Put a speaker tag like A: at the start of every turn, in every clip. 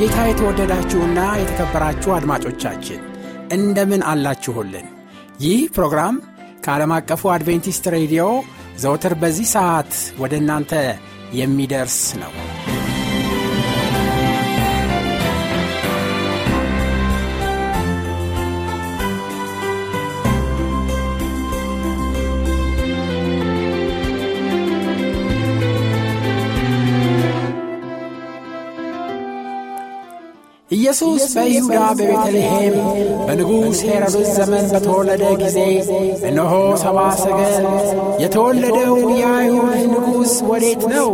A: በጌታ የተወደዳችሁና የተከበራችሁ አድማጮቻችን እንደምን አላችሁልን? ይህ ፕሮግራም ከዓለም አቀፉ አድቬንቲስት ሬዲዮ ዘውትር በዚህ ሰዓት ወደ እናንተ የሚደርስ ነው። ኢየሱስ በይሁዳ በቤተልሔም በንጉሥ ሄሮድስ ዘመን በተወለደ ጊዜ እነሆ ሰባ ሰገል የተወለደው የአይሁድ ንጉሥ ወዴት ነው?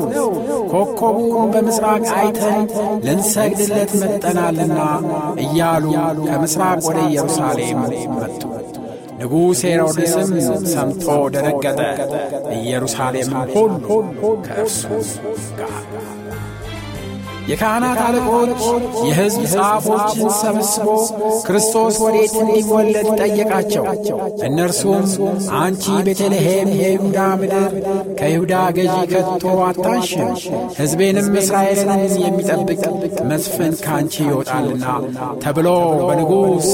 A: ኮከቡን በምሥራቅ አይተን ልንሰግድለት መጠናልና እያሉ ከምሥራቅ ወደ ኢየሩሳሌም መጡ። ንጉሥ ሄሮድስም ሰምቶ ደነገጠ። ኢየሩሳሌምም ሁሉ ከእርሱ ጋር የካህናት አለቆች የሕዝብ ጸሐፎችን ሰብስቦ ክርስቶስ ወዴት እንዲወለድ ጠየቃቸው። እነርሱም አንቺ ቤተልሔም የይሁዳ ምድር ከይሁዳ ገዢ ከቶ አታንሽም፣ ሕዝቤንም እስራኤልን የሚጠብቅ መስፍን ከአንቺ ይወጣልና ተብሎ በንጉሥ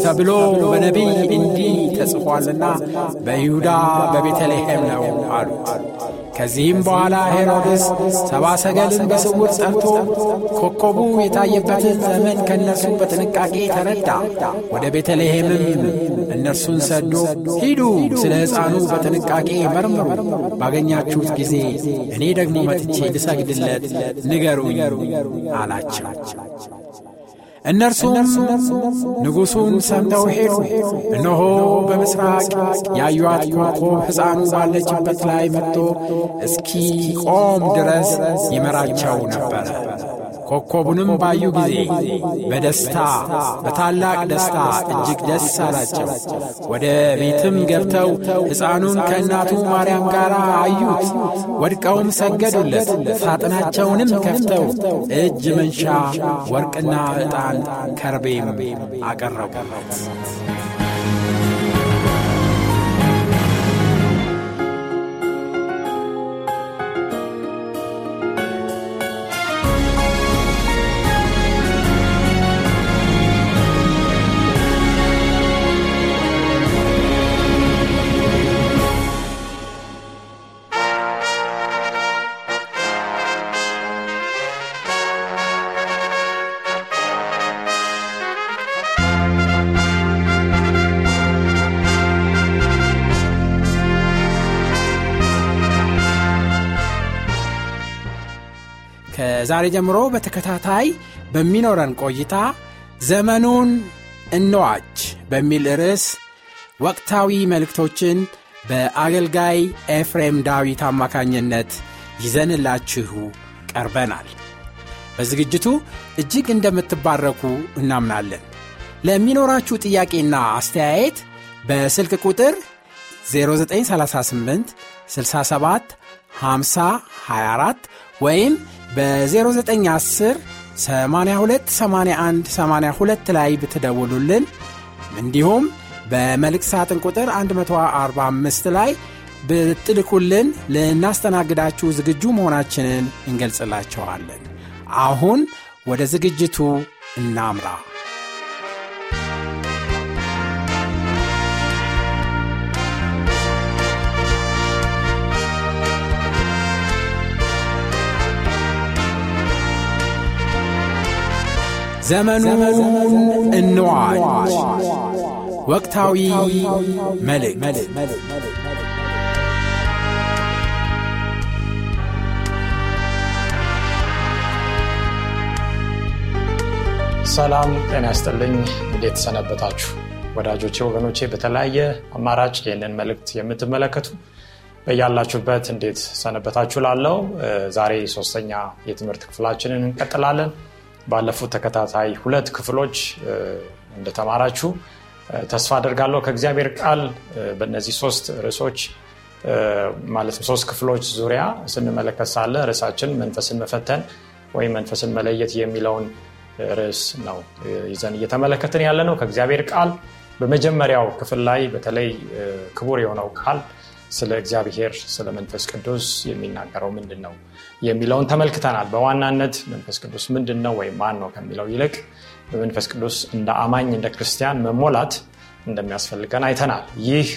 A: ተብሎ በነቢይ እንዲህ ተጽፏልና በይሁዳ በቤተልሔም ነው አሉት። ከዚህም በኋላ ሄሮድስ ሰባ ሰገልን በስውር ጠርቶ ኮከቡ የታየበትን ዘመን ከእነርሱ በጥንቃቄ ተረዳ። ወደ ቤተልሔምም እነርሱን ሰዶ ሂዱ፣ ስለ ሕፃኑ በጥንቃቄ መርምሩ፣ ባገኛችሁት ጊዜ እኔ ደግሞ መጥቼ ልሰግድለት ንገሩኝ አላቸው። እነርሱም ንጉሡን ሰምተው ሄዱ። እነሆ በምሥራቅ ያዩአት ኮከብ ሕፃኑ ባለችበት ላይ መጥቶ እስኪ ቆም ድረስ ይመራቸው ነበረ። ኮከቡንም ባዩ ጊዜ በደስታ በታላቅ ደስታ እጅግ ደስ አላቸው። ወደ ቤትም ገብተው ሕፃኑን ከእናቱ ማርያም ጋር አዩት። ወድቀውም ሰገዱለት። ሳጥናቸውንም ከፍተው እጅ መንሻ ወርቅና ዕጣን ከርቤም አቀረቡለት። ከዛሬ ጀምሮ በተከታታይ በሚኖረን ቆይታ ዘመኑን እንዋጅ በሚል ርዕስ ወቅታዊ መልእክቶችን በአገልጋይ ኤፍሬም ዳዊት አማካኝነት ይዘንላችሁ ቀርበናል። በዝግጅቱ እጅግ እንደምትባረኩ እናምናለን። ለሚኖራችሁ ጥያቄና አስተያየት በስልክ ቁጥር 0938 67 50 24 ወይም በ0910 82 81 82 ላይ ብትደውሉልን እንዲሁም በመልእክት ሳጥን ቁጥር 145 ላይ ብትልኩልን ልናስተናግዳችሁ ዝግጁ መሆናችንን እንገልጽላቸዋለን። አሁን ወደ ዝግጅቱ እናምራ። ዘመኑን እንዋጅ ወቅታዊ መልእክት
B: ሰላም ጤና ያስጥልኝ። እንዴት ሰነበታችሁ ወዳጆቼ፣ ወገኖቼ? በተለያየ አማራጭ ይህንን መልእክት የምትመለከቱ በያላችሁበት እንዴት ሰነበታችሁ ላለው ዛሬ ሶስተኛ የትምህርት ክፍላችንን እንቀጥላለን ባለፉት ተከታታይ ሁለት ክፍሎች እንደተማራችሁ ተስፋ አደርጋለሁ። ከእግዚአብሔር ቃል በእነዚህ ሶስት ርዕሶች ማለትም ሶስት ክፍሎች ዙሪያ ስንመለከት ሳለ ርዕሳችን መንፈስን መፈተን ወይም መንፈስን መለየት የሚለውን ርዕስ ነው ይዘን እየተመለከትን ያለ ነው ከእግዚአብሔር ቃል በመጀመሪያው ክፍል ላይ በተለይ ክቡር የሆነው ቃል ስለ እግዚአብሔር ስለ መንፈስ ቅዱስ የሚናገረው ምንድን ነው የሚለውን ተመልክተናል። በዋናነት መንፈስ ቅዱስ ምንድን ነው ወይም ማን ነው ከሚለው ይልቅ በመንፈስ ቅዱስ እንደ አማኝ እንደ ክርስቲያን መሞላት እንደሚያስፈልገን አይተናል። ይህ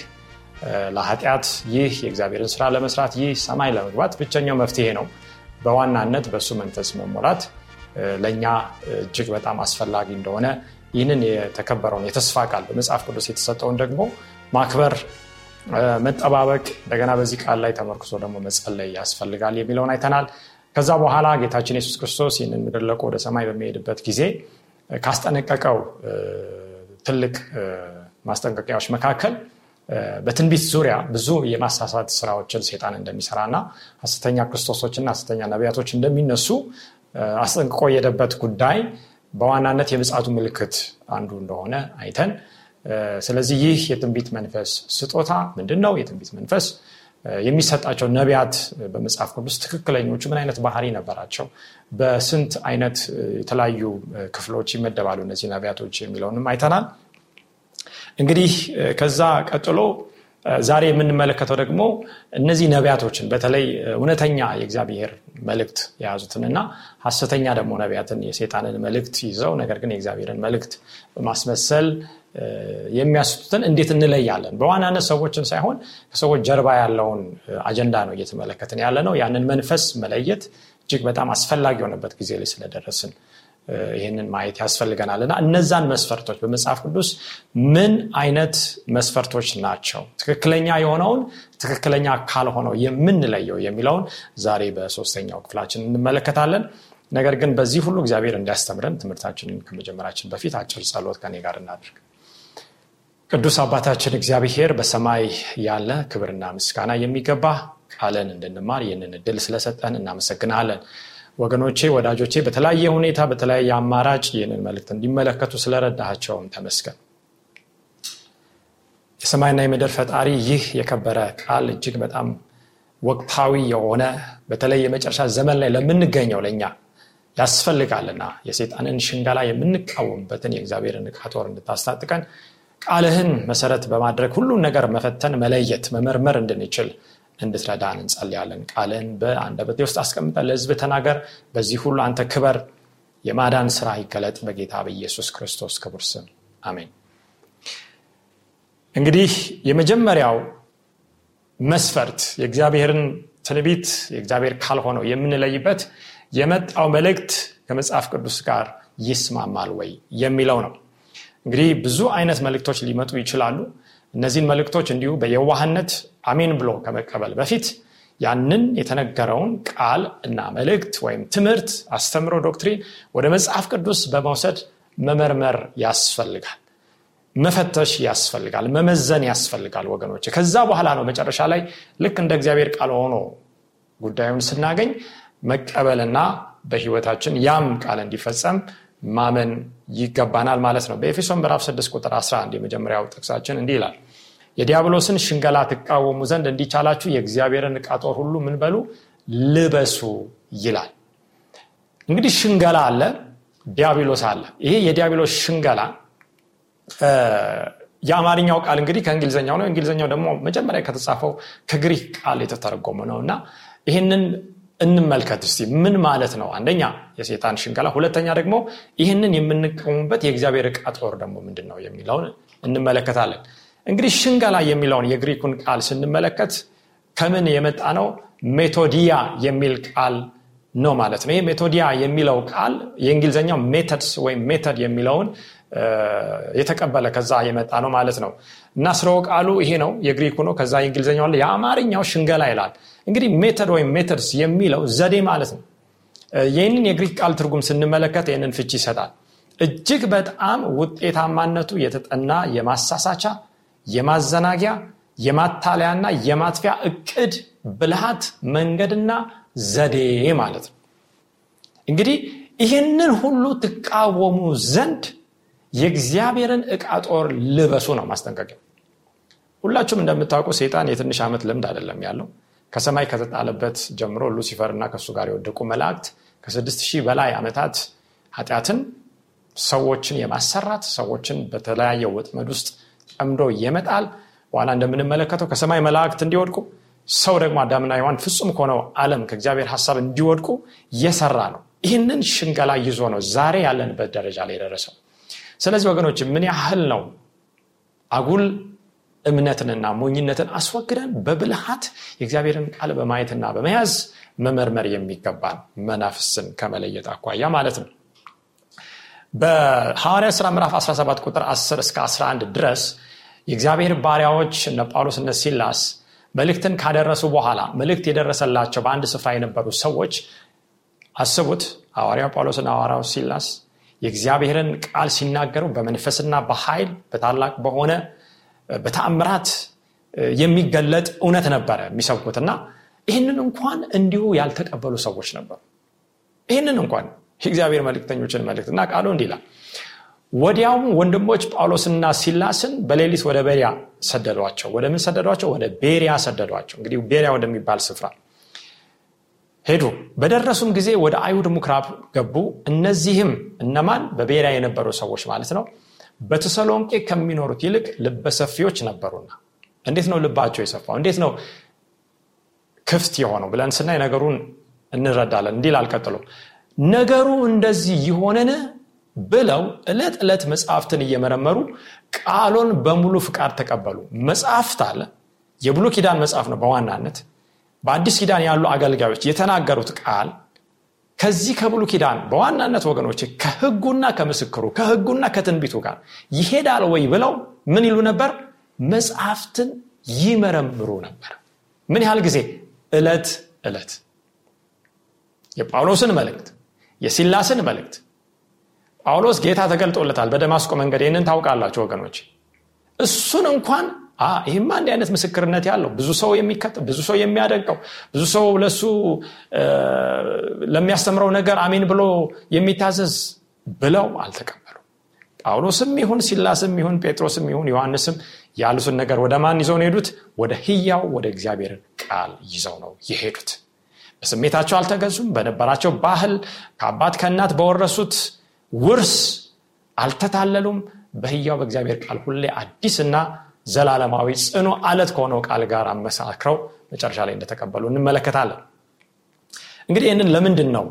B: ለኃጢአት ይህ የእግዚአብሔርን ስራ ለመስራት ይህ ሰማይ ለመግባት ብቸኛው መፍትሄ ነው። በዋናነት በእሱ መንፈስ መሞላት ለእኛ እጅግ በጣም አስፈላጊ እንደሆነ ይህንን የተከበረውን የተስፋ ቃል በመጽሐፍ ቅዱስ የተሰጠውን ደግሞ ማክበር መጠባበቅ እንደገና በዚህ ቃል ላይ ተመርክሶ ደግሞ መጸለይ ያስፈልጋል የሚለውን አይተናል። ከዛ በኋላ ጌታችን የሱስ ክርስቶስ ይህንን ምድር ለቆ ወደ ሰማይ በሚሄድበት ጊዜ ካስጠነቀቀው ትልቅ ማስጠንቀቂያዎች መካከል በትንቢት ዙሪያ ብዙ የማሳሳት ስራዎችን ሴጣን እንደሚሰራ እና ሀሰተኛ ክርስቶሶችና ሀሰተኛ ነቢያቶች እንደሚነሱ አስጠንቅቆ የሄደበት ጉዳይ በዋናነት የምጽቱ ምልክት አንዱ እንደሆነ አይተን ስለዚህ ይህ የትንቢት መንፈስ ስጦታ ምንድን ነው የትንቢት መንፈስ የሚሰጣቸው ነቢያት በመጽሐፍ ቅዱስ ትክክለኞቹ ምን አይነት ባህሪ ነበራቸው? በስንት አይነት የተለያዩ ክፍሎች ይመደባሉ እነዚህ ነቢያቶች የሚለውንም አይተናል። እንግዲህ ከዛ ቀጥሎ ዛሬ የምንመለከተው ደግሞ እነዚህ ነቢያቶችን በተለይ እውነተኛ የእግዚአብሔር መልእክት የያዙትንና ሀሰተኛ ደግሞ ነቢያትን የሴጣንን መልእክት ይዘው ነገር ግን የእግዚአብሔርን መልእክት በማስመሰል የሚያስቱትን እንዴት እንለያለን? በዋናነት ሰዎችን ሳይሆን ከሰዎች ጀርባ ያለውን አጀንዳ ነው እየተመለከትን ያለ ነው ያንን መንፈስ መለየት እጅግ በጣም አስፈላጊ የሆነበት ጊዜ ላይ ስለደረስን ይህንን ማየት ያስፈልገናል። እና እነዛን መስፈርቶች በመጽሐፍ ቅዱስ ምን አይነት መስፈርቶች ናቸው? ትክክለኛ የሆነውን ትክክለኛ ካልሆነው የምንለየው የሚለውን ዛሬ በሶስተኛው ክፍላችን እንመለከታለን። ነገር ግን በዚህ ሁሉ እግዚአብሔር እንዲያስተምረን ትምህርታችንን ከመጀመራችን በፊት አጭር ጸሎት ከኔ ጋር እናድርግ ቅዱስ አባታችን እግዚአብሔር በሰማይ ያለ ክብርና ምስጋና የሚገባ ቃለን እንድንማር ይህንን እድል ስለሰጠን እናመሰግናለን። ወገኖቼ ወዳጆቼ በተለያየ ሁኔታ በተለያየ አማራጭ ይህንን መልክት እንዲመለከቱ ስለረዳቸውም ተመስገን። የሰማይና የምድር ፈጣሪ ይህ የከበረ ቃል እጅግ በጣም ወቅታዊ የሆነ በተለይ የመጨረሻ ዘመን ላይ ለምንገኘው ለእኛ ያስፈልጋልና የሴጣንን ሽንገላ የምንቃወምበትን የእግዚአብሔርን ዕቃ እንድታስታጥቀን ቃልህን መሰረት በማድረግ ሁሉን ነገር መፈተን መለየት መመርመር እንድንችል እንድትረዳን እንጸልያለን። ቃልን በአንደበቴ ውስጥ አስቀምጠን ለህዝብ ተናገር። በዚህ ሁሉ አንተ ክበር። የማዳን ስራ ይገለጥ በጌታ በኢየሱስ ክርስቶስ ክቡር ስም። አሜን። እንግዲህ የመጀመሪያው መስፈርት የእግዚአብሔርን ትንቢት የእግዚአብሔር ካልሆነው የምንለይበት የመጣው መልእክት ከመጽሐፍ ቅዱስ ጋር ይስማማል ወይ የሚለው ነው እንግዲህ ብዙ አይነት መልእክቶች ሊመጡ ይችላሉ። እነዚህን መልእክቶች እንዲሁ በየዋህነት አሜን ብሎ ከመቀበል በፊት ያንን የተነገረውን ቃል እና መልእክት ወይም ትምህርት አስተምሮ ዶክትሪን ወደ መጽሐፍ ቅዱስ በመውሰድ መመርመር ያስፈልጋል። መፈተሽ ያስፈልጋል። መመዘን ያስፈልጋል ወገኖች ከዛ በኋላ ነው መጨረሻ ላይ ልክ እንደ እግዚአብሔር ቃል ሆኖ ጉዳዩን ስናገኝ መቀበልና በህይወታችን ያም ቃል እንዲፈጸም ማመን ይገባናል ማለት ነው። በኤፌሶን ምዕራፍ 6 ቁጥር 11 የመጀመሪያው ጥቅሳችን እንዲህ ይላል የዲያብሎስን ሽንገላ ትቃወሙ ዘንድ እንዲቻላችሁ የእግዚአብሔርን ዕቃ ሁሉ ምን በሉ? ልበሱ ይላል። እንግዲህ ሽንገላ አለ ዲያብሎስ አለ። ይሄ የዲያብሎስ ሽንገላ የአማርኛው ቃል እንግዲህ ከእንግሊዝኛው ነው። እንግሊዝኛው ደግሞ መጀመሪያ ከተጻፈው ከግሪክ ቃል የተተረጎመ ነው እና ይህንን እንመልከት እስቲ ምን ማለት ነው? አንደኛ የሴጣን ሽንገላ ሁለተኛ ደግሞ ይህንን የምንቀሙበት የእግዚአብሔር ዕቃ ጦር ደግሞ ምንድን ነው የሚለውን እንመለከታለን። እንግዲህ ሽንገላ የሚለውን የግሪኩን ቃል ስንመለከት ከምን የመጣ ነው? ሜቶዲያ የሚል ቃል ነው ማለት ነው። ይህ ሜቶዲያ የሚለው ቃል የእንግሊዝኛው methods ወይም method የሚለውን የተቀበለ ከዛ የመጣ ነው ማለት ነው እና ስረው ቃሉ ይሄ ነው የግሪኩ ነው። ከዛ የእንግሊዝኛው የአማርኛው ሽንገላ ይላል። እንግዲህ method ወይም methods የሚለው ዘዴ ማለት ነው። ይህንን የግሪክ ቃል ትርጉም ስንመለከት ይህንን ፍቺ ይሰጣል። እጅግ በጣም ውጤታማነቱ የተጠና የማሳሳቻ የማዘናጊያ የማታለያና የማጥፊያ እቅድ ብልሃት መንገድና ዘዴ ማለት ነው። እንግዲህ ይህንን ሁሉ ትቃወሙ ዘንድ የእግዚአብሔርን እቃ ጦር ልበሱ ነው ማስጠንቀቂያ ሁላችሁም እንደምታውቁ ሴጣን የትንሽ ዓመት ልምድ አይደለም ያለው። ከሰማይ ከተጣለበት ጀምሮ ሉሲፈር እና ከእሱ ጋር የወደቁ መላእክት ከስድስት ሺህ በላይ ዓመታት ኃጢአትን ሰዎችን የማሰራት ሰዎችን በተለያየ ወጥመድ ውስጥ ጠምዶ የመጣል በኋላ እንደምንመለከተው ከሰማይ መላእክት እንዲወድቁ ሰው ደግሞ አዳምና ሔዋን ፍጹም ከሆነው ዓለም ከእግዚአብሔር ሀሳብ እንዲወድቁ የሰራ ነው። ይህንን ሽንገላ ይዞ ነው ዛሬ ያለንበት ደረጃ ላይ የደረሰው ስለዚህ ወገኖች ምን ያህል ነው አጉል እምነትንና ሞኝነትን አስወግደን በብልሃት የእግዚአብሔርን ቃል በማየትና በመያዝ መመርመር የሚገባን መናፍስን ከመለየት አኳያ ማለት ነው። በሐዋርያ ሥራ ምዕራፍ 17 ቁጥር 10 እስከ 11 ድረስ የእግዚአብሔር ባሪያዎች እነ ጳውሎስ እነ ሲላስ መልእክትን ካደረሱ በኋላ መልእክት የደረሰላቸው በአንድ ስፍራ የነበሩ ሰዎች አስቡት። ሐዋርያው ጳውሎስና ሐዋርያው ሲላስ የእግዚአብሔርን ቃል ሲናገሩ በመንፈስና በኃይል በታላቅ በሆነ በተአምራት የሚገለጥ እውነት ነበረ የሚሰብኩት እና ይህንን እንኳን እንዲሁ ያልተቀበሉ ሰዎች ነበሩ። ይህንን እንኳን የእግዚአብሔር መልክተኞችን መልክት እና ቃሉ እንዲላል ወዲያውም ወንድሞች ጳውሎስና ሲላስን በሌሊት ወደ ቤሪያ ሰደዷቸው። ወደ ምን ሰደዷቸው? ወደ ቤሪያ ሰደዷቸው. እንግዲህ ቤሪያ ወደሚባል ስፍራ ሄዱ። በደረሱም ጊዜ ወደ አይሁድ ምኩራብ ገቡ። እነዚህም እነማን? በቤሪያ የነበሩ ሰዎች ማለት ነው። በተሰሎንቄ ከሚኖሩት ይልቅ ልበሰፊዎች ነበሩና። እንዴት ነው ልባቸው የሰፋው? እንዴት ነው ክፍት የሆነው? ብለን ስናይ ነገሩን እንረዳለን። እንዲል አልቀጥሎ ነገሩ እንደዚህ ይሆንን ብለው ዕለት ዕለት መጽሐፍትን እየመረመሩ ቃሉን በሙሉ ፍቃድ ተቀበሉ። መጽሐፍት አለ። የብሉ ኪዳን መጽሐፍ ነው በዋናነት በአዲስ ኪዳን ያሉ አገልጋዮች የተናገሩት ቃል ከዚህ ከብሉ ኪዳን በዋናነት ወገኖች ከህጉና ከምስክሩ ከህጉና ከትንቢቱ ጋር ይሄዳል ወይ ብለው ምን ይሉ ነበር? መጽሐፍትን ይመረምሩ ነበር። ምን ያህል ጊዜ? እለት እለት የጳውሎስን መልእክት የሲላስን መልእክት። ጳውሎስ ጌታ ተገልጦለታል በደማስቆ መንገድ። ይህንን ታውቃላችሁ ወገኖች። እሱን እንኳን ይህማ እንዲህ አይነት ምስክርነት ያለው ብዙ ሰው የሚከጥ ብዙ ሰው የሚያደንቀው ብዙ ሰው ለሱ ለሚያስተምረው ነገር አሜን ብሎ የሚታዘዝ ብለው አልተቀበሉ ጳውሎስም ይሁን ሲላስም ይሁን ጴጥሮስም ይሁን ዮሐንስም ያሉትን ነገር ወደ ማን ይዘው ነው ሄዱት ወደ ህያው ወደ እግዚአብሔር ቃል ይዘው ነው የሄዱት። በስሜታቸው አልተገዙም በነበራቸው ባህል ከአባት ከእናት በወረሱት ውርስ አልተታለሉም። በህያው በእግዚአብሔር ቃል ሁሌ አዲስና ዘላለማዊ ጽኑ አለት ከሆነው ቃል ጋር አመሳክረው መጨረሻ ላይ እንደተቀበሉ እንመለከታለን። እንግዲህ ይህንን ለምንድን ነው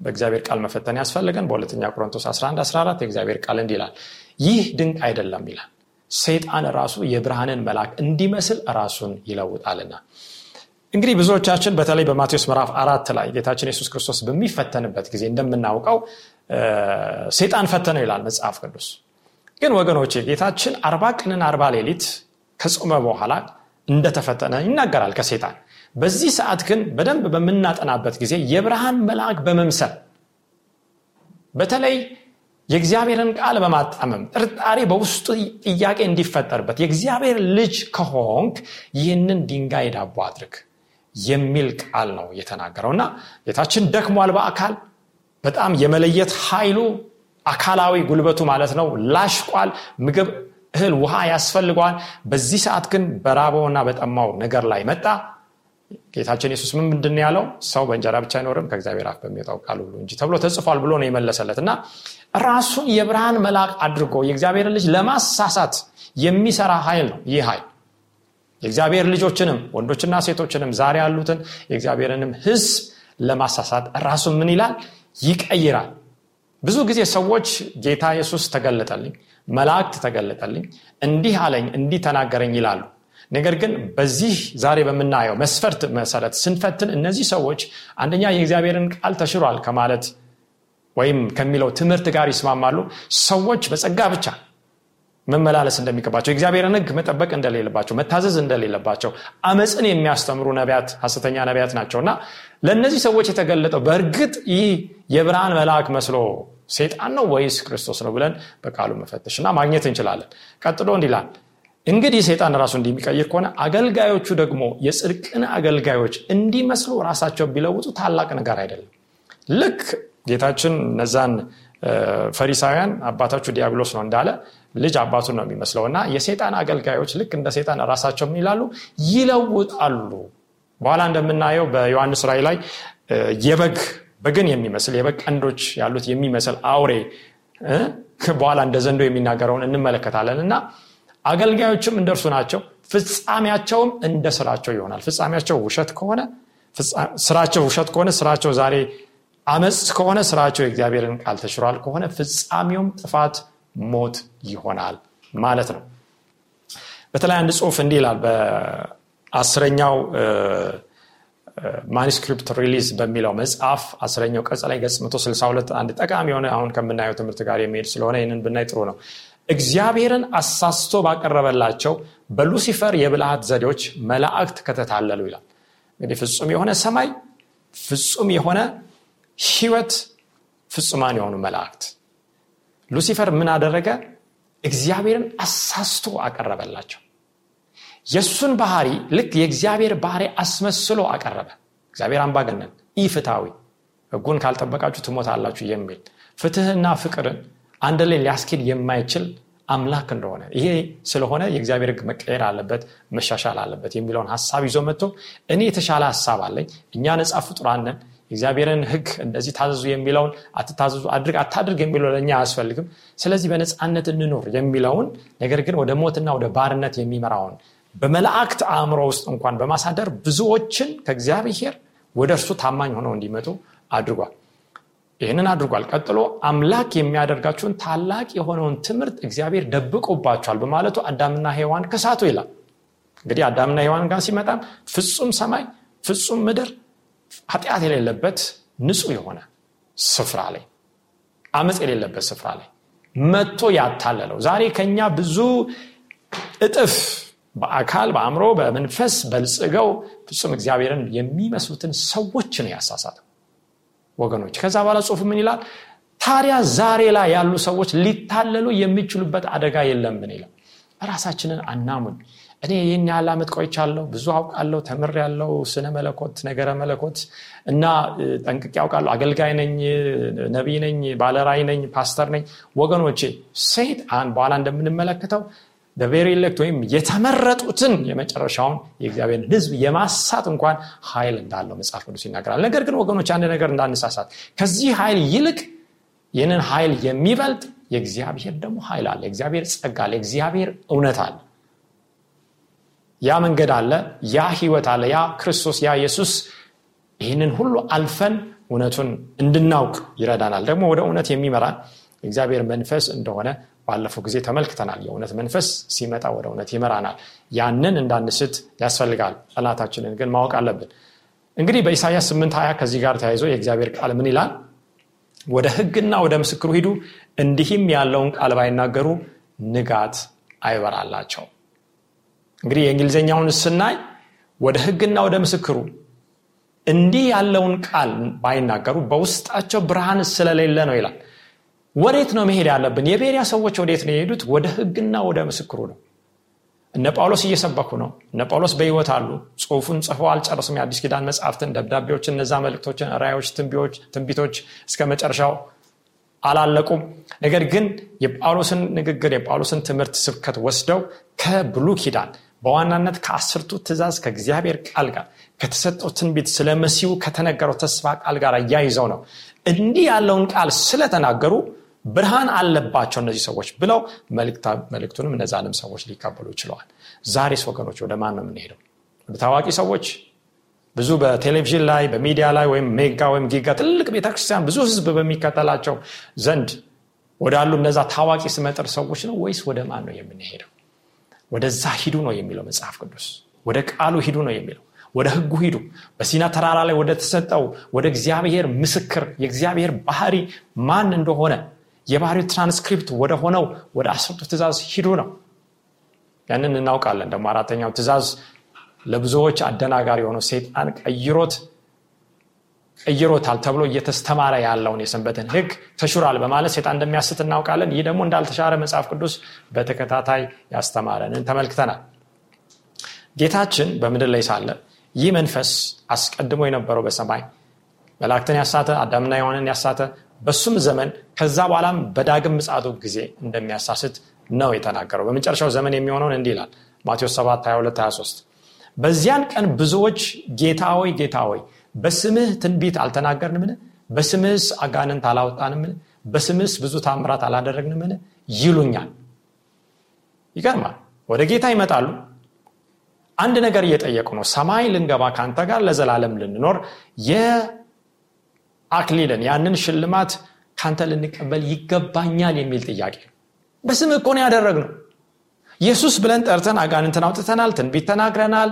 B: በእግዚአብሔር ቃል መፈተን ያስፈልገን በሁለተኛ ቆሮንቶስ 11 14 የእግዚአብሔር ቃል እንዲህ ይላል ይህ ድንቅ አይደለም ይላል። ሰይጣን ራሱ የብርሃንን መልአክ እንዲመስል ራሱን ይለውጣልና። እንግዲህ ብዙዎቻችን በተለይ በማቴዎስ ምዕራፍ አራት ላይ ጌታችን የሱስ ክርስቶስ በሚፈተንበት ጊዜ እንደምናውቀው ሰይጣን ፈተነው ይላል መጽሐፍ ቅዱስ ግን ወገኖች ጌታችን አርባ ቀንን አርባ ሌሊት ከጾመ በኋላ እንደተፈተነ ይናገራል ከሴጣን በዚህ ሰዓት ግን በደንብ በምናጠናበት ጊዜ የብርሃን መልአክ በመምሰል በተለይ የእግዚአብሔርን ቃል በማጣመም ጥርጣሬ በውስጡ ጥያቄ እንዲፈጠርበት የእግዚአብሔር ልጅ ከሆንክ ይህንን ድንጋይ ዳቦ አድርግ የሚል ቃል ነው የተናገረው። እና ጌታችን ደክሟል በአካል በጣም የመለየት ኃይሉ አካላዊ ጉልበቱ ማለት ነው። ላሽቋል ምግብ እህል ውሃ ያስፈልገዋል። በዚህ ሰዓት ግን በራበውና በጠማው ነገር ላይ መጣ። ጌታችን የሱስ ምን ምንድን ያለው? ሰው በእንጀራ ብቻ አይኖርም ከእግዚአብሔር አፍ በሚወጣው ቃል ሁሉ እንጂ ተብሎ ተጽፏል ብሎ ነው የመለሰለት። እና ራሱን የብርሃን መልአክ አድርጎ የእግዚአብሔር ልጅ ለማሳሳት የሚሰራ ኃይል ነው ይህ ኃይል። የእግዚአብሔር ልጆችንም ወንዶችና ሴቶችንም ዛሬ ያሉትን የእግዚአብሔርንም ህዝብ ለማሳሳት ራሱን ምን ይላል? ይቀይራል ብዙ ጊዜ ሰዎች ጌታ ኢየሱስ ተገለጠልኝ መላእክት ተገለጠልኝ እንዲህ አለኝ እንዲህ ተናገረኝ ይላሉ። ነገር ግን በዚህ ዛሬ በምናየው መስፈርት መሰረት ስንፈትን እነዚህ ሰዎች አንደኛ የእግዚአብሔርን ቃል ተሽሯል ከማለት ወይም ከሚለው ትምህርት ጋር ይስማማሉ። ሰዎች በጸጋ ብቻ መመላለስ እንደሚገባቸው የእግዚአብሔርን ህግ መጠበቅ እንደሌለባቸው መታዘዝ እንደሌለባቸው አመፅን የሚያስተምሩ ነቢያት ሀሰተኛ ነቢያት ናቸው እና ለእነዚህ ሰዎች የተገለጠው በእርግጥ ይህ የብርሃን መልአክ መስሎ ሴጣን ነው ወይስ ክርስቶስ ነው ብለን በቃሉ መፈተሽ እና ማግኘት እንችላለን? ቀጥሎ እንዲላል እንግዲህ ሰይጣን ራሱ እንዲሚቀይር ከሆነ አገልጋዮቹ ደግሞ የጽድቅን አገልጋዮች እንዲመስሉ ራሳቸው ቢለውጡ ታላቅ ነገር አይደለም። ልክ ጌታችን እነዛን ፈሪሳውያን አባታችሁ ዲያብሎስ ነው እንዳለ ልጅ አባቱን ነው የሚመስለው እና የሴጣን አገልጋዮች ልክ እንደ ሴጣን ራሳቸው ይላሉ? ይለውጣሉ። በኋላ እንደምናየው በዮሐንስ ራይ ላይ የበግ በግን የሚመስል የበግ ቀንዶች ያሉት የሚመስል አውሬ በኋላ እንደ ዘንዶ የሚናገረውን እንመለከታለን። እና አገልጋዮችም እንደርሱ ናቸው። ፍጻሜያቸውም እንደ ስራቸው ይሆናል። ፍጻሜያቸው ውሸት ከሆነ ስራቸው ውሸት ከሆነ ስራቸው ዛሬ አመፅ ከሆነ ስራቸው የእግዚአብሔርን ቃል ተሽሯል ከሆነ ፍጻሜውም ጥፋት ሞት ይሆናል ማለት ነው። በተለይ አንድ ጽሁፍ እንዲህ ይላል በአስረኛው manuscript release በሚለው መጽሐፍ አስረኛው ቀጽ ላይ ገጽ 162 አንድ ጠቃሚ የሆነ አሁን ከምናየው ትምህርት ጋር የሚሄድ ስለሆነ ይህንን ብናይ ጥሩ ነው። እግዚአብሔርን አሳስቶ ባቀረበላቸው በሉሲፈር የብልሃት ዘዴዎች መላእክት ከተታለሉ ይላል። እንግዲህ ፍጹም የሆነ ሰማይ ፍጹም የሆነ ህይወት ፍጹማን የሆኑ መላእክት። ሉሲፈር ምን አደረገ? እግዚአብሔርን አሳስቶ አቀረበላቸው የእሱን ባህሪ ልክ የእግዚአብሔር ባህሪ አስመስሎ አቀረበ። እግዚአብሔር አምባገነን ኢፍታዊ ህጉን ካልጠበቃችሁ ትሞታላችሁ የሚል ፍትህና ፍቅርን አንድ ላይ ሊያስኬድ የማይችል አምላክ እንደሆነ ይሄ ስለሆነ የእግዚአብሔር ህግ መቀየር አለበት መሻሻል አለበት የሚለውን ሀሳብ ይዞ መጥቶ እኔ የተሻለ ሀሳብ አለኝ እኛ ነጻ ፍጡራንን የእግዚአብሔርን ህግ እንደዚህ ታዘዙ የሚለውን አትታዘዙ አድርግ አታድርግ የሚለው ለእኛ አያስፈልግም። ስለዚህ በነፃነት እንኖር የሚለውን ነገር ግን ወደ ሞትና ወደ ባርነት የሚመራውን በመላእክት አእምሮ ውስጥ እንኳን በማሳደር ብዙዎችን ከእግዚአብሔር ወደ እርሱ ታማኝ ሆነው እንዲመጡ አድርጓል። ይህንን አድርጓል። ቀጥሎ አምላክ የሚያደርጋችሁን ታላቅ የሆነውን ትምህርት እግዚአብሔር ደብቆባቸዋል በማለቱ አዳምና ሔዋን ከሳቱ ይላል። እንግዲህ አዳምና ሔዋን ጋር ሲመጣም ፍጹም ሰማይ ፍጹም ምድር ኃጢአት የሌለበት ንጹህ የሆነ ስፍራ ላይ አመፅ የሌለበት ስፍራ ላይ መጥቶ ያታለለው። ዛሬ ከኛ ብዙ እጥፍ በአካል በአእምሮ በመንፈስ በልጽገው ፍጹም እግዚአብሔርን የሚመስሉትን ሰዎች ነው ያሳሳተው ወገኖች። ከዛ በኋላ ጽሁፍ ምን ይላል? ታዲያ ዛሬ ላይ ያሉ ሰዎች ሊታለሉ የሚችሉበት አደጋ የለምን ይላል? ራሳችንን አናሙን። እኔ ይህን ያህል ዓመት ቆይቻለሁ ብዙ አውቃለሁ ተምር ያለው ስነ መለኮት ነገረ መለኮት እና ጠንቅቅ ያውቃለሁ አገልጋይ ነኝ ነቢይ ነኝ ባለራይ ነኝ ፓስተር ነኝ። ወገኖቼ ሰይጣን በኋላ እንደምንመለከተው በቬሪ ኤሌክት ወይም የተመረጡትን የመጨረሻውን የእግዚአብሔር ህዝብ የማሳት እንኳን ኃይል እንዳለው መጽሐፍ ቅዱስ ይናገራል። ነገር ግን ወገኖች አንድ ነገር እንዳንሳሳት ከዚህ ኃይል ይልቅ ይህንን ኃይል የሚበልጥ የእግዚአብሔር ደግሞ ኃይል አለ። የእግዚአብሔር ጸጋ አለ። የእግዚአብሔር እውነት አለ። ያ መንገድ አለ። ያ ህይወት አለ። ያ ክርስቶስ ያ ኢየሱስ ይህንን ሁሉ አልፈን እውነቱን እንድናውቅ ይረዳናል። ደግሞ ወደ እውነት የሚመራን እግዚአብሔር መንፈስ እንደሆነ ባለፈው ጊዜ ተመልክተናል። የእውነት መንፈስ ሲመጣ ወደ እውነት ይመራናል። ያንን እንዳንስት ያስፈልጋል። ጠላታችንን ግን ማወቅ አለብን። እንግዲህ በኢሳያስ 8 20 ከዚህ ጋር ተያይዞ የእግዚአብሔር ቃል ምን ይላል? ወደ ህግና ወደ ምስክሩ ሂዱ እንዲህም ያለውን ቃል ባይናገሩ ንጋት አይበራላቸው እንግዲህ የእንግሊዝኛውን ስናይ ወደ ህግና ወደ ምስክሩ እንዲህ ያለውን ቃል ባይናገሩ በውስጣቸው ብርሃን ስለሌለ ነው ይላል ወዴት ነው መሄድ ያለብን? የቤሪያ ሰዎች ወዴት ነው የሄዱት? ወደ ህግና ወደ ምስክሩ ነው። እነ ጳውሎስ እየሰበኩ ነው። እነ ጳውሎስ በህይወት አሉ። ጽሁፉን ጽፈው አልጨረሱም። የአዲስ ኪዳን መጽሐፍትን ደብዳቤዎችን እነዛ መልክቶችን ራዮች ትንቢቶች እስከ መጨረሻው አላለቁም። ነገር ግን የጳውሎስን ንግግር የጳውሎስን ትምህርት ስብከት ወስደው ከብሉ ኪዳን በዋናነት ከአስርቱ ትእዛዝ ከእግዚአብሔር ቃል ጋር ከተሰጠው ትንቢት ስለ መሲሁ ከተነገረው ተስፋ ቃል ጋር እያይዘው ነው። እንዲህ ያለውን ቃል ስለተናገሩ ብርሃን አለባቸው እነዚህ ሰዎች ብለው መልእክቱንም እነዛንም ሰዎች ሊቀበሉ ይችለዋል ዛሬስ ወገኖች ወደ ማን ነው የምንሄደው? ወደ ታዋቂ ሰዎች? ብዙ በቴሌቪዥን ላይ በሚዲያ ላይ ወይም mega ወይም giga ትልቅ ቤተክርስቲያን ብዙ ህዝብ በሚከተላቸው ዘንድ ወዳሉ እነዛ ታዋቂ ስመጥር ሰዎች ነው ወይስ ወደ ማን ነው የምንሄደው? ወደዛ ሂዱ ነው የሚለው መጽሐፍ ቅዱስ። ወደ ቃሉ ሂዱ ነው የሚለው። ወደ ህጉ ሂዱ። በሲና ተራራ ላይ ወደ ተሰጠው ወደ እግዚአብሔር ምስክር የእግዚአብሔር ባህሪ ማን እንደሆነ የባህሪው ትራንስክሪፕት ወደ ሆነው ወደ አስርቱ ትእዛዝ ሂዱ ነው። ያንን እናውቃለን። ደግሞ አራተኛው ትእዛዝ ለብዙዎች አደናጋሪ የሆነው ሴጣን ቀይሮት ቀይሮታል ተብሎ እየተስተማረ ያለውን የሰንበትን ህግ ተሽሯል በማለት ሴጣን እንደሚያስት እናውቃለን። ይህ ደግሞ እንዳልተሻረ መጽሐፍ ቅዱስ በተከታታይ ያስተማረንን ተመልክተናል። ጌታችን በምድር ላይ ሳለ ይህ መንፈስ አስቀድሞ የነበረው በሰማይ መላእክትን ያሳተ አዳምና የሆነን ያሳተ በሱም ዘመን ከዛ በኋላም በዳግም ምጻቱ ጊዜ እንደሚያሳስት ነው የተናገረው። በመጨረሻው ዘመን የሚሆነውን እንዲህ ይላል ማቴዎስ 7 22 23 በዚያን ቀን ብዙዎች ጌታ ሆይ ጌታ ሆይ በስምህ ትንቢት አልተናገርንምን? በስምህስ አጋንንት አላወጣንምን? በስምህስ ብዙ ታምራት አላደረግንምን? ይሉኛል። ይገርማል። ወደ ጌታ ይመጣሉ። አንድ ነገር እየጠየቁ ነው። ሰማይ ልንገባ ከአንተ ጋር ለዘላለም ልንኖር የአክሊልን ያንን ሽልማት ካንተ ልንቀበል ይገባኛል የሚል ጥያቄ በስም እኮ ነው ያደረግነው። ኢየሱስ ብለን ጠርተን አጋንንትን አውጥተናል ትንቢት ተናግረናል።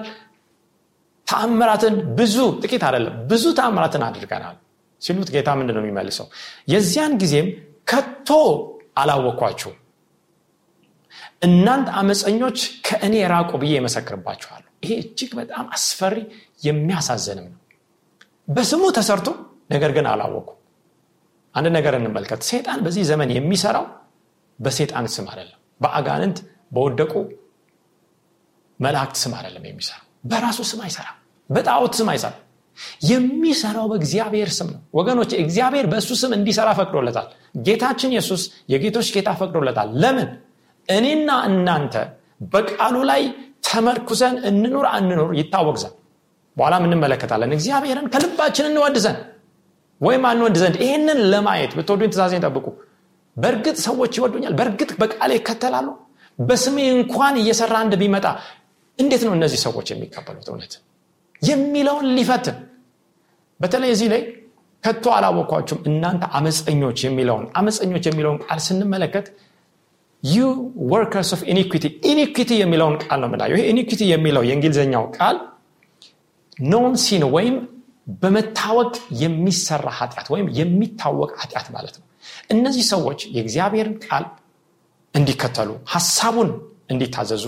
B: ተአምራትን ብዙ ጥቂት አይደለም ብዙ ተአምራትን አድርገናል ሲሉት ጌታ ምንድን ነው የሚመልሰው? የዚያን ጊዜም ከቶ አላወኳችሁ እናንተ አመፀኞች ከእኔ ራቁ ብዬ የመሰክርባችኋለሁ ይሄ እጅግ በጣም አስፈሪ የሚያሳዝንም ነው። በስሙ ተሰርቶ ነገር ግን አላወቁ አንድ ነገር እንመልከት። ሴጣን በዚህ ዘመን የሚሰራው በሴጣን ስም አይደለም። በአጋንንት በወደቁ መላእክት ስም አይደለም የሚሰራው። በራሱ ስም አይሰራም። በጣዖት ስም አይሰራም። የሚሰራው በእግዚአብሔር ስም ነው። ወገኖች እግዚአብሔር በእሱ ስም እንዲሰራ ፈቅዶለታል። ጌታችን የሱስ የጌቶች ጌታ ፈቅዶለታል። ለምን? እኔና እናንተ በቃሉ ላይ ተመርኩዘን እንኑር አንኑር ይታወቅ ዘንድ። በኋላ እንመለከታለን። እግዚአብሔርን ከልባችን እንወድ ዘንድ ወይም አንወድ ዘንድ ይህንን ለማየት ብትወዱኝ ትእዛዜን ጠብቁ። በእርግጥ ሰዎች ይወዱኛል። በእርግጥ በቃሌ ይከተላሉ። በስሜ እንኳን እየሰራ አንድ ቢመጣ እንዴት ነው እነዚህ ሰዎች የሚቀበሉት? እውነት የሚለውን ሊፈትን። በተለይ እዚህ ላይ ከቶ አላወኳችሁም እናንተ አመፀኞች የሚለውን አመፀኞች የሚለውን ቃል ስንመለከት you workers of iniquity iniquity የሚለውን ቃል ነው ምናየው ይሄ iniquity የሚለው የእንግሊዝኛው ቃል known sin ወይም በመታወቅ የሚሰራ ኃጢአት ወይም የሚታወቅ ኃጢአት ማለት ነው። እነዚህ ሰዎች የእግዚአብሔርን ቃል እንዲከተሉ ሀሳቡን እንዲታዘዙ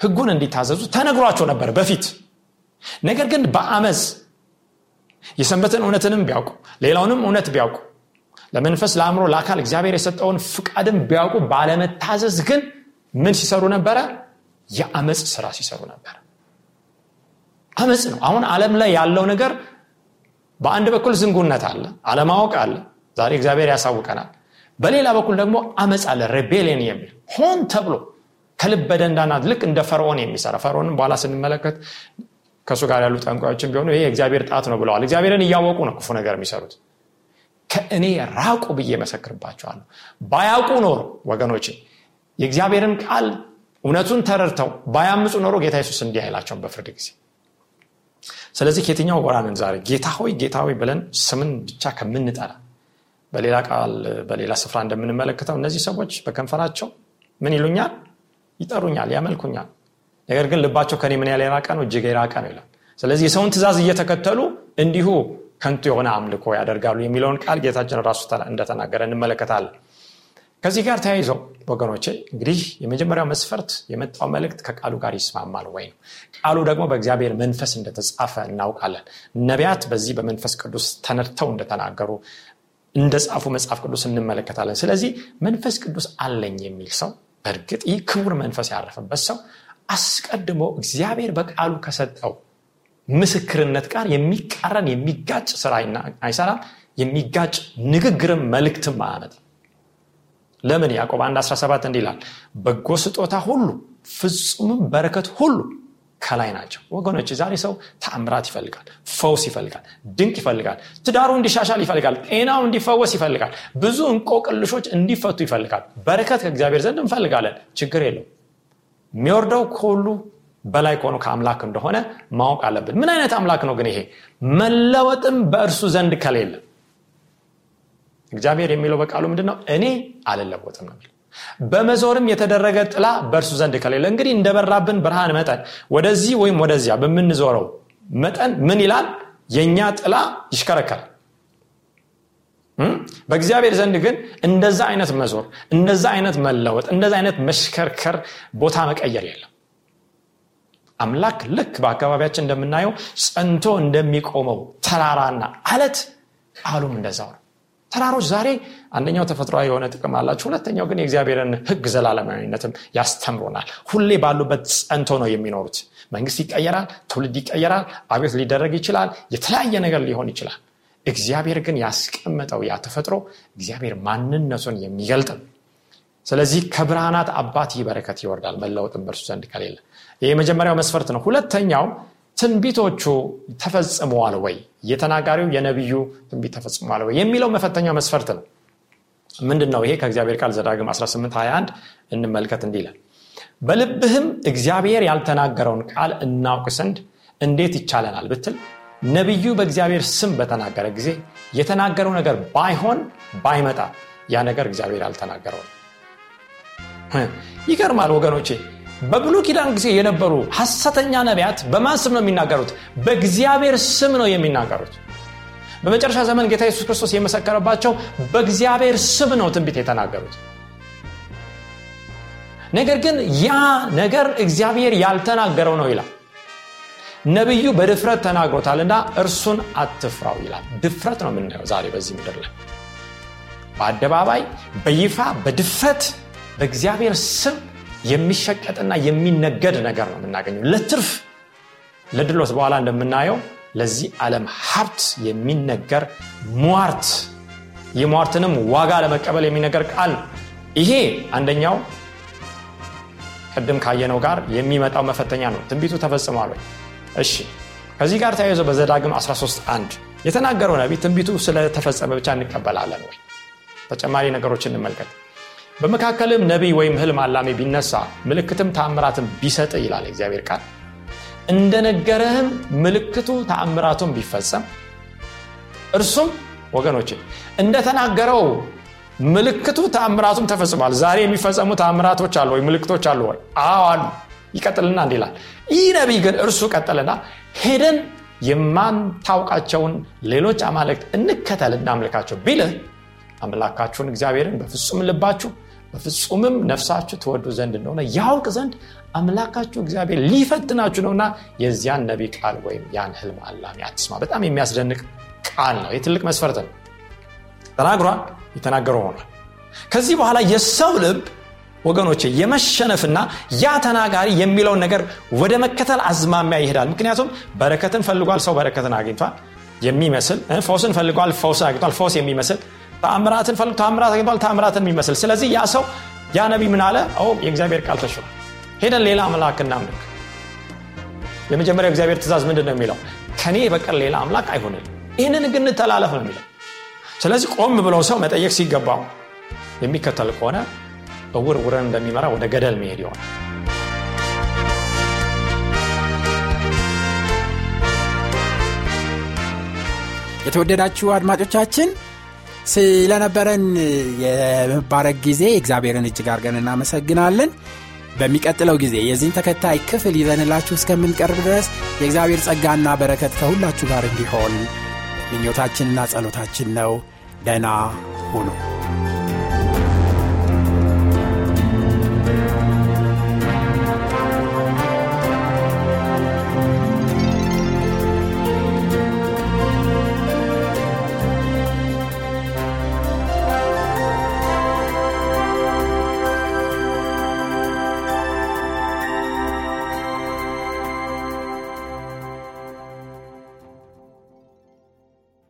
B: ህጉን እንዲታዘዙ ተነግሯቸው ነበር በፊት። ነገር ግን በአመፅ የሰንበትን እውነትንም ቢያውቁ ሌላውንም እውነት ቢያውቁ ለመንፈስ ለአእምሮ ለአካል እግዚአብሔር የሰጠውን ፍቃድም ቢያውቁ ባለመታዘዝ ግን ምን ሲሰሩ ነበረ? የአመፅ ስራ ሲሰሩ ነበር አመፅ ነው። አሁን አለም ላይ ያለው ነገር በአንድ በኩል ዝንጉነት አለ አለማወቅ አለ ዛሬ እግዚአብሔር ያሳውቀናል። በሌላ በኩል ደግሞ አመፅ አለ ሬቤሊየን የሚል ሆን ተብሎ ከልብ በደንዳናት ልክ እንደ ፈርዖን የሚሰራ ፈርዖንም በኋላ ስንመለከት ከእሱ ጋር ያሉ ጠንቋዮችን ቢሆኑ ይሄ እግዚአብሔር ጣት ነው ብለዋል። እግዚአብሔርን እያወቁ ነው ክፉ ነገር የሚሰሩት። ከእኔ ራቁ ብዬ መሰክርባቸዋለሁ። ባያውቁ ኖሮ ወገኖች የእግዚአብሔርን ቃል እውነቱን ተረድተው ባያምፁ ኖሮ ጌታ የሱስ እንዲህ አይላቸውን በፍርድ ጊዜ ስለዚህ ከየትኛው ጎራንን ዛሬ ጌታ ሆይ ጌታ ሆይ ብለን ስምን ብቻ ከምንጠራ በሌላ ቃል በሌላ ስፍራ እንደምንመለከተው እነዚህ ሰዎች በከንፈራቸው ምን ይሉኛል? ይጠሩኛል ያመልኩኛል። ነገር ግን ልባቸው ከኔ ምን ያለ የራቀ ነው? እጅግ የራቀ ነው ይላል። ስለዚህ የሰውን ትእዛዝ እየተከተሉ እንዲሁ ከንቱ የሆነ አምልኮ ያደርጋሉ የሚለውን ቃል ጌታችን ራሱ እንደተናገረ እንመለከታለን ከዚህ ጋር ተያይዘው ወገኖቼ እንግዲህ የመጀመሪያው መስፈርት የመጣው መልእክት ከቃሉ ጋር ይስማማል ወይ ነው? ቃሉ ደግሞ በእግዚአብሔር መንፈስ እንደተጻፈ እናውቃለን። ነቢያት በዚህ በመንፈስ ቅዱስ ተነድተው እንደተናገሩ እንደጻፉ መጽሐፍ ቅዱስ እንመለከታለን። ስለዚህ መንፈስ ቅዱስ አለኝ የሚል ሰው በእርግጥ ይህ ክቡር መንፈስ ያረፈበት ሰው አስቀድሞ እግዚአብሔር በቃሉ ከሰጠው ምስክርነት ጋር የሚቃረን የሚጋጭ ስራ አይሰራም የሚጋጭ ንግግርም መልእክትም አያመጥ ለምን ያዕቆብ 1 17 እንዲህ ይላል? በጎ ስጦታ ሁሉ ፍጹምም በረከት ሁሉ ከላይ ናቸው። ወገኖች ዛሬ ሰው ተአምራት ይፈልጋል ፈውስ ይፈልጋል ድንቅ ይፈልጋል ትዳሩ እንዲሻሻል ይፈልጋል ጤናው እንዲፈወስ ይፈልጋል ብዙ እንቆቅልሾች እንዲፈቱ ይፈልጋል። በረከት ከእግዚአብሔር ዘንድ እንፈልጋለን ችግር የለው የሚወርደው ከሁሉ በላይ ከሆኑ ከአምላክ እንደሆነ ማወቅ አለብን። ምን አይነት አምላክ ነው ግን ይሄ? መለወጥም በእርሱ ዘንድ ከሌለ እግዚአብሔር የሚለው በቃሉ ምንድነው? እኔ አልለወጥም ነው በመዞርም የተደረገ ጥላ በእርሱ ዘንድ ከሌለ እንግዲህ እንደበራብን ብርሃን መጠን ወደዚህ ወይም ወደዚያ በምንዞረው መጠን ምን ይላል? የእኛ ጥላ ይሽከረከራል። በእግዚአብሔር ዘንድ ግን እንደዛ አይነት መዞር እንደዛ አይነት መለወጥ እንደዛ አይነት መሽከርከር ቦታ መቀየር የለም። አምላክ ልክ በአካባቢያችን እንደምናየው ጸንቶ እንደሚቆመው ተራራና አለት ቃሉም እንደዛው ነው ተራሮች ዛሬ አንደኛው ተፈጥሯዊ የሆነ ጥቅም አላቸው። ሁለተኛው ግን የእግዚአብሔርን ህግ ዘላለማዊነትም ያስተምሮናል ሁሌ ባሉበት ጸንቶ ነው የሚኖሩት። መንግስት ይቀየራል ትውልድ ይቀየራል አቤት ሊደረግ ይችላል የተለያየ ነገር ሊሆን ይችላል። እግዚአብሔር ግን ያስቀመጠው ያ ተፈጥሮ እግዚአብሔር ማንነቱን የሚገልጥ ስለዚህ ከብርሃናት አባት ይህ በረከት ይወርዳል። መለወጥን በእርሱ ዘንድ ከሌለ ይህ የመጀመሪያው መስፈርት ነው። ሁለተኛው ትንቢቶቹ ተፈጽመዋል ወይ? የተናጋሪው የነቢዩ ትንቢት ተፈጽመዋል ወይ? የሚለው መፈተኛ መስፈርት ነው። ምንድን ነው ይሄ? ከእግዚአብሔር ቃል ዘዳግም 1821 እንመልከት እንዲላል በልብህም እግዚአብሔር ያልተናገረውን ቃል እናውቅ ዘንድ እንዴት ይቻለናል ብትል ነቢዩ በእግዚአብሔር ስም በተናገረ ጊዜ የተናገረው ነገር ባይሆን ባይመጣ ያ ነገር እግዚአብሔር ያልተናገረው ይገርማል ወገኖቼ በብሉ ኪዳን ጊዜ የነበሩ ሐሰተኛ ነቢያት በማን ስም ነው የሚናገሩት? በእግዚአብሔር ስም ነው የሚናገሩት። በመጨረሻ ዘመን ጌታ ኢየሱስ ክርስቶስ የመሰከረባቸው በእግዚአብሔር ስም ነው ትንቢት የተናገሩት። ነገር ግን ያ ነገር እግዚአብሔር ያልተናገረው ነው ይላል። ነቢዩ በድፍረት ተናግሮታልና እርሱን አትፍራው ይላል። ድፍረት ነው የምናየው ዛሬ በዚህ ምድር ላይ። በአደባባይ በይፋ በድፍረት በእግዚአብሔር ስም የሚሸቀጥና የሚነገድ ነገር ነው የምናገኘው። ለትርፍ ለድሎት በኋላ እንደምናየው ለዚህ ዓለም ሀብት የሚነገር ሟርት የሟርትንም ዋጋ ለመቀበል የሚነገር ቃል ይሄ አንደኛው ቅድም ካየነው ጋር የሚመጣው መፈተኛ ነው። ትንቢቱ ተፈጽሟል ወይ? እሺ ከዚህ ጋር ተያይዞ በዘዳግም 13 1 የተናገረው ነቢ ትንቢቱ ስለተፈጸመ ብቻ እንቀበላለን ወይ? ተጨማሪ ነገሮችን እንመልከት በመካከልም ነቢይ ወይም ህልም አላሚ ቢነሳ ምልክትም ተአምራትን ቢሰጥ ይላል እግዚአብሔር ቃል። እንደነገረህም ምልክቱ ተአምራቱን ቢፈጸም እርሱም ወገኖች እንደተናገረው ምልክቱ ተአምራቱም ተፈጽሟል። ዛሬ የሚፈጸሙ ተአምራቶች አሉ ወይ? ምልክቶች አሉ ወይ? አዎ አሉ። ይቀጥልና እንዲ ይህ ነቢይ ግን እርሱ ቀጠልና ሄደን የማንታውቃቸውን ሌሎች አማልክት እንከተል እናምልካቸው ቢልህ አምላካችሁን እግዚአብሔርን በፍጹም ልባችሁ በፍጹምም ነፍሳችሁ ትወዱ ዘንድ እንደሆነ ያውቅ ዘንድ አምላካችሁ እግዚአብሔር ሊፈትናችሁ ነውና የዚያን ነቢ ቃል ወይም ያን ህልም አላሚ አትስማ በጣም የሚያስደንቅ ቃል ነው። የትልቅ መስፈርት ነው። ተናግሯል የተናገረው ሆኗል። ከዚህ በኋላ የሰው ልብ ወገኖቼ የመሸነፍና ያ ተናጋሪ የሚለውን ነገር ወደ መከተል አዝማሚያ ይሄዳል። ምክንያቱም በረከትን ፈልጓል ሰው በረከትን አግኝቷል። የሚመስል ፈውስን ፈልጓል ፈውስን አግኝቷል። ፈውስ የሚመስል ተአምራትን ፈልግ ተአምራት አግኝቷል ተአምራትን የሚመስል። ስለዚህ ያ ሰው ያ ነቢ ምን አለ? የእግዚአብሔር ቃል ተሽሯል ሄደን ሌላ አምላክ እናምልክ። የመጀመሪያው እግዚአብሔር ትእዛዝ ምንድን ነው የሚለው? ከኔ በቀር ሌላ አምላክ አይሆንል ይህንን ግን እንተላለፍ ነው የሚለው። ስለዚህ ቆም ብለው ሰው መጠየቅ ሲገባው የሚከተል ከሆነ እውር ውረን እንደሚመራ ወደ ገደል መሄድ ይሆናል።
A: የተወደዳችሁ አድማጮቻችን ስለነበረን የመባረክ ጊዜ እግዚአብሔርን እጅግ አድርገን እናመሰግናለን። በሚቀጥለው ጊዜ የዚህን ተከታይ ክፍል ይዘንላችሁ እስከምንቀርብ ድረስ የእግዚአብሔር ጸጋና በረከት ከሁላችሁ ጋር እንዲሆን ምኞታችንና ጸሎታችን ነው። ደና ሁኑ